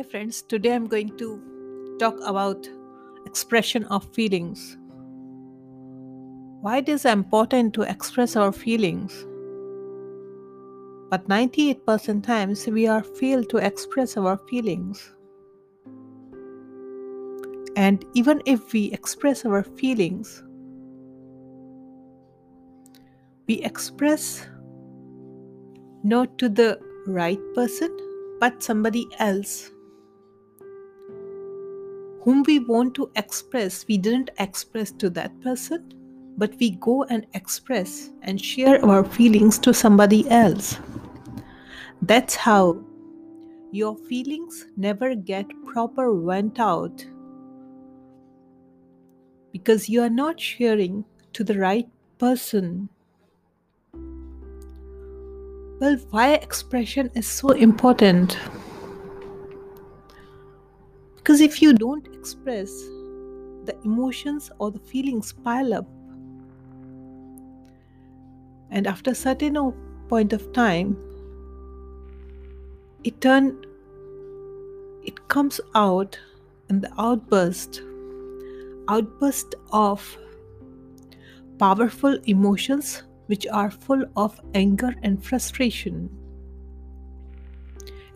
Hi, friends. Today I'm going to talk about expression of feelings. Why it is important to express our feelings? But 98% times we are fail to express our feelings. And even if we express our feelings, we express not to the right person but somebody else whom we want to express, we didn't express to that person, but we go and express and share our feelings to somebody else. That's how your feelings never get proper went out because you are not sharing to the right person. Well, why expression is so important? Because if you don't express, the emotions or the feelings pile up. And after a certain point of time, it turn it comes out in the outburst outburst of powerful emotions which are full of anger and frustration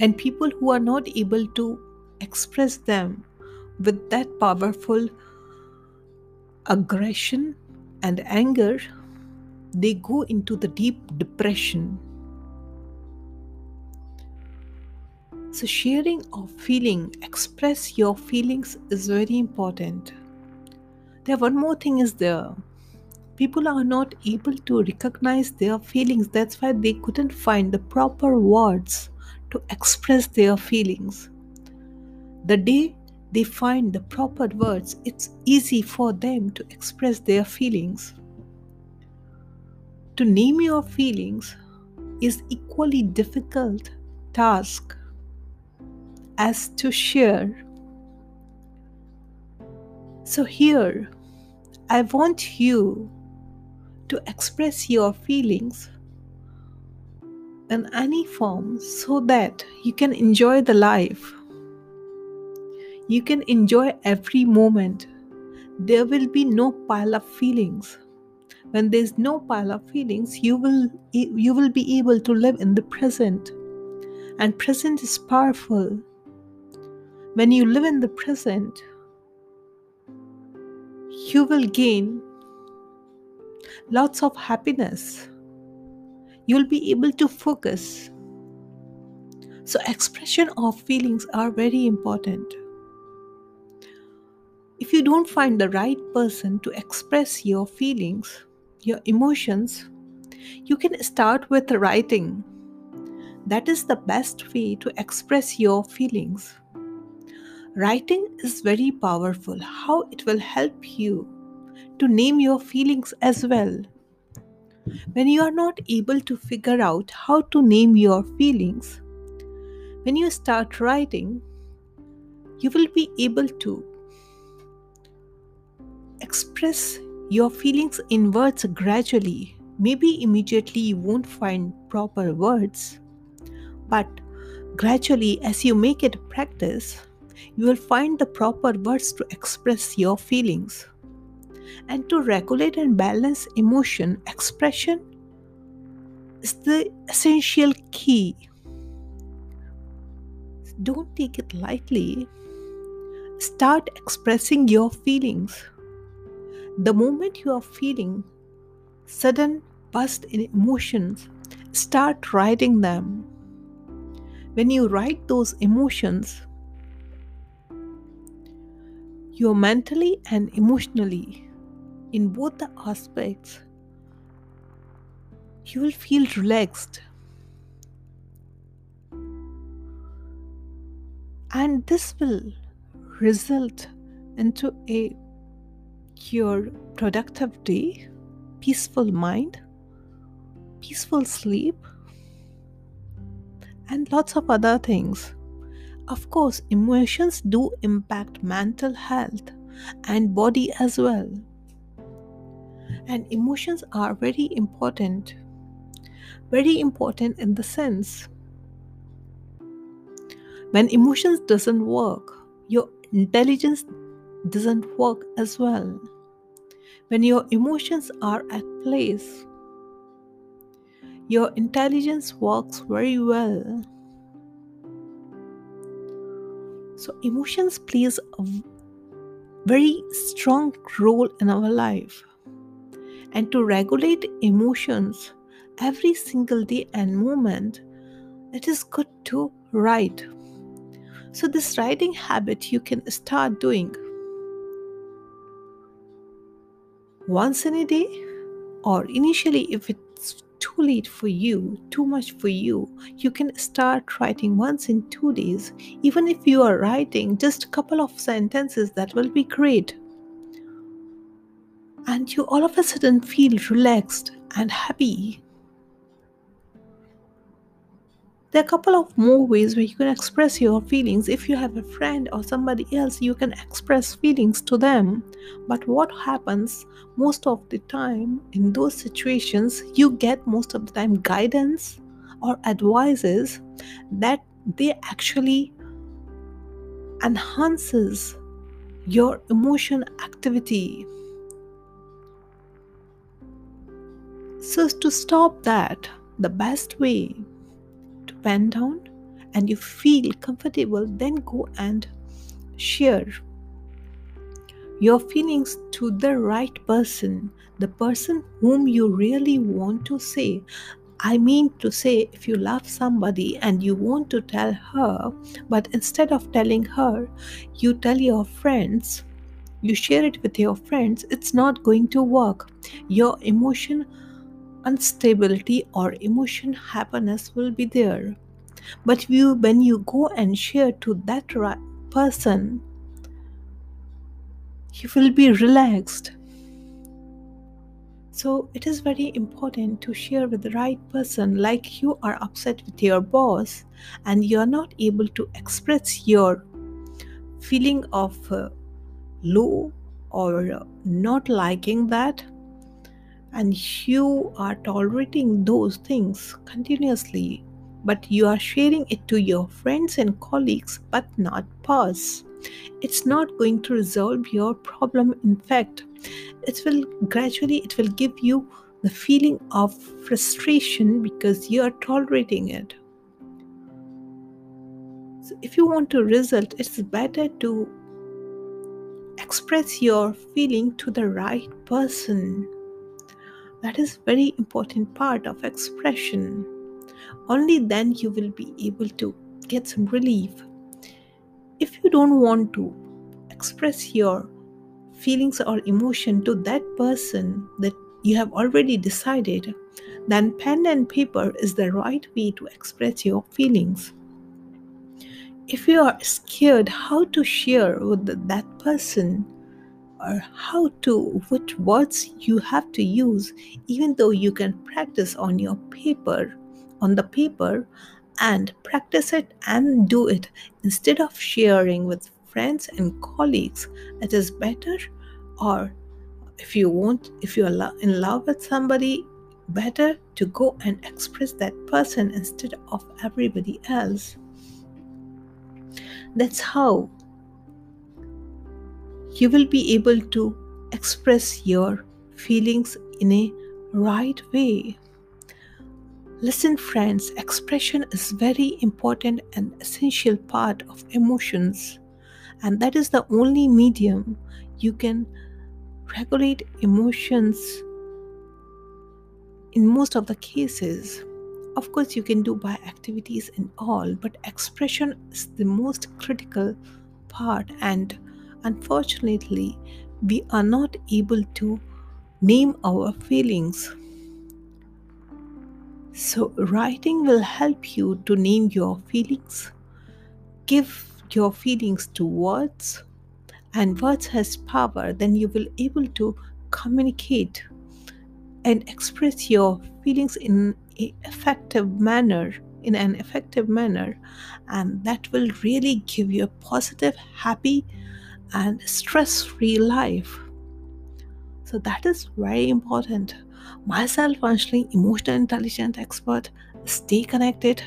and people who are not able to express them with that powerful aggression and anger, they go into the deep depression. So, sharing of feeling, express your feelings is very important. There, one more thing is there. People are not able to recognize their feelings. That's why they couldn't find the proper words to express their feelings. The day they find the proper words, it's easy for them to express their feelings. To name your feelings is equally difficult task as to share. So here I want you to express your feelings in any form so that you can enjoy the life you can enjoy every moment. There will be no pile of feelings. When there's no pile of feelings, you will you will be able to live in the present. And present is powerful. When you live in the present, you will gain lots of happiness. You'll be able to focus. So, expression of feelings are very important. If you don't find the right person to express your feelings, your emotions, you can start with writing. That is the best way to express your feelings. Writing is very powerful. How it will help you to name your feelings as well. When you are not able to figure out how to name your feelings, when you start writing, you will be able to express your feelings in words gradually. Maybe immediately you won't find proper words, but gradually, as you make it a practice, you will find the proper words to express your feelings. And to regulate and balance emotion, expression is the essential key. Don't take it lightly. Start expressing your feelings the moment you are feeling sudden burst in emotions, start writing them. When you write those emotions, you're mentally and emotionally, in both the aspects, you will feel relaxed. And this will result into a your productive day, peaceful mind, peaceful sleep, and lots of other things. Of course, emotions do impact mental health and body as well. And emotions are very important. Very important in the sense when emotions doesn't work your intelligence doesn't work as well. When your emotions are at place your intelligence works very well. So emotions plays a very strong role in our life. And to regulate emotions every single day and moment it is good to write. So this writing habit you can start doing once in a day or initially if it's too late for you, too much for you, you can start writing once in two days. Even if you are writing just a couple of sentences, that will be great. And you all of a sudden feel relaxed and happy there are a couple of more ways where you can express your feelings. If you have a friend or somebody else, you can express feelings to them. But what happens most of the time in those situations, you get most of the time guidance or advices that they actually enhances your emotion activity. So to stop that, the best way pen down and you feel comfortable, then go and share your feelings to the right person, the person whom you really want to say. I mean to say, if you love somebody and you want to tell her, but instead of telling her, you tell your friends, you share it with your friends, it's not going to work. Your emotion instability or emotion happiness will be there. But you when you go and share to that right person you will be relaxed. So it is very important to share with the right person like you are upset with your boss and you are not able to express your feeling of uh, low or not liking that and you are tolerating those things continuously, but you are sharing it to your friends and colleagues, but not pause It's not going to resolve your problem. In fact, it will gradually it will give you the feeling of frustration because you are tolerating it. So if you want to result, it's better to express your feeling to the right person that is very important part of expression. Only then you will be able to get some relief. If you don't want to express your feelings or emotion to that person that you have already decided then pen and paper is the right way to express your feelings. If you are scared how to share with that person or how to which words you have to use even though you can practice on your paper on the paper and practice it and do it. Instead of sharing with friends and colleagues it is better or if you want if you are in love with somebody better to go and express that person instead of everybody else. That's how you will be able to express your feelings in a right way. Listen, friends, expression is very important and essential part of emotions, and that is the only medium you can regulate emotions in most of the cases. Of course, you can do by activities and all, but expression is the most critical part and unfortunately, we are not able to name our feelings. So, writing will help you to name your feelings, give your feelings to words, and words has power, then you will able to communicate and express your feelings in an effective manner in an effective manner and that will really give you a positive happy and stress free life. So, that is very important. Myself, functioning emotional intelligence expert, stay connected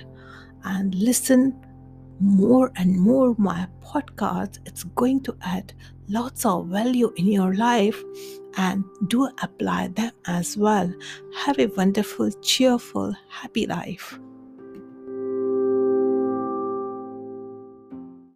and listen more and more my podcasts. It's going to add lots of value in your life and do apply them as well. Have a wonderful, cheerful, happy life.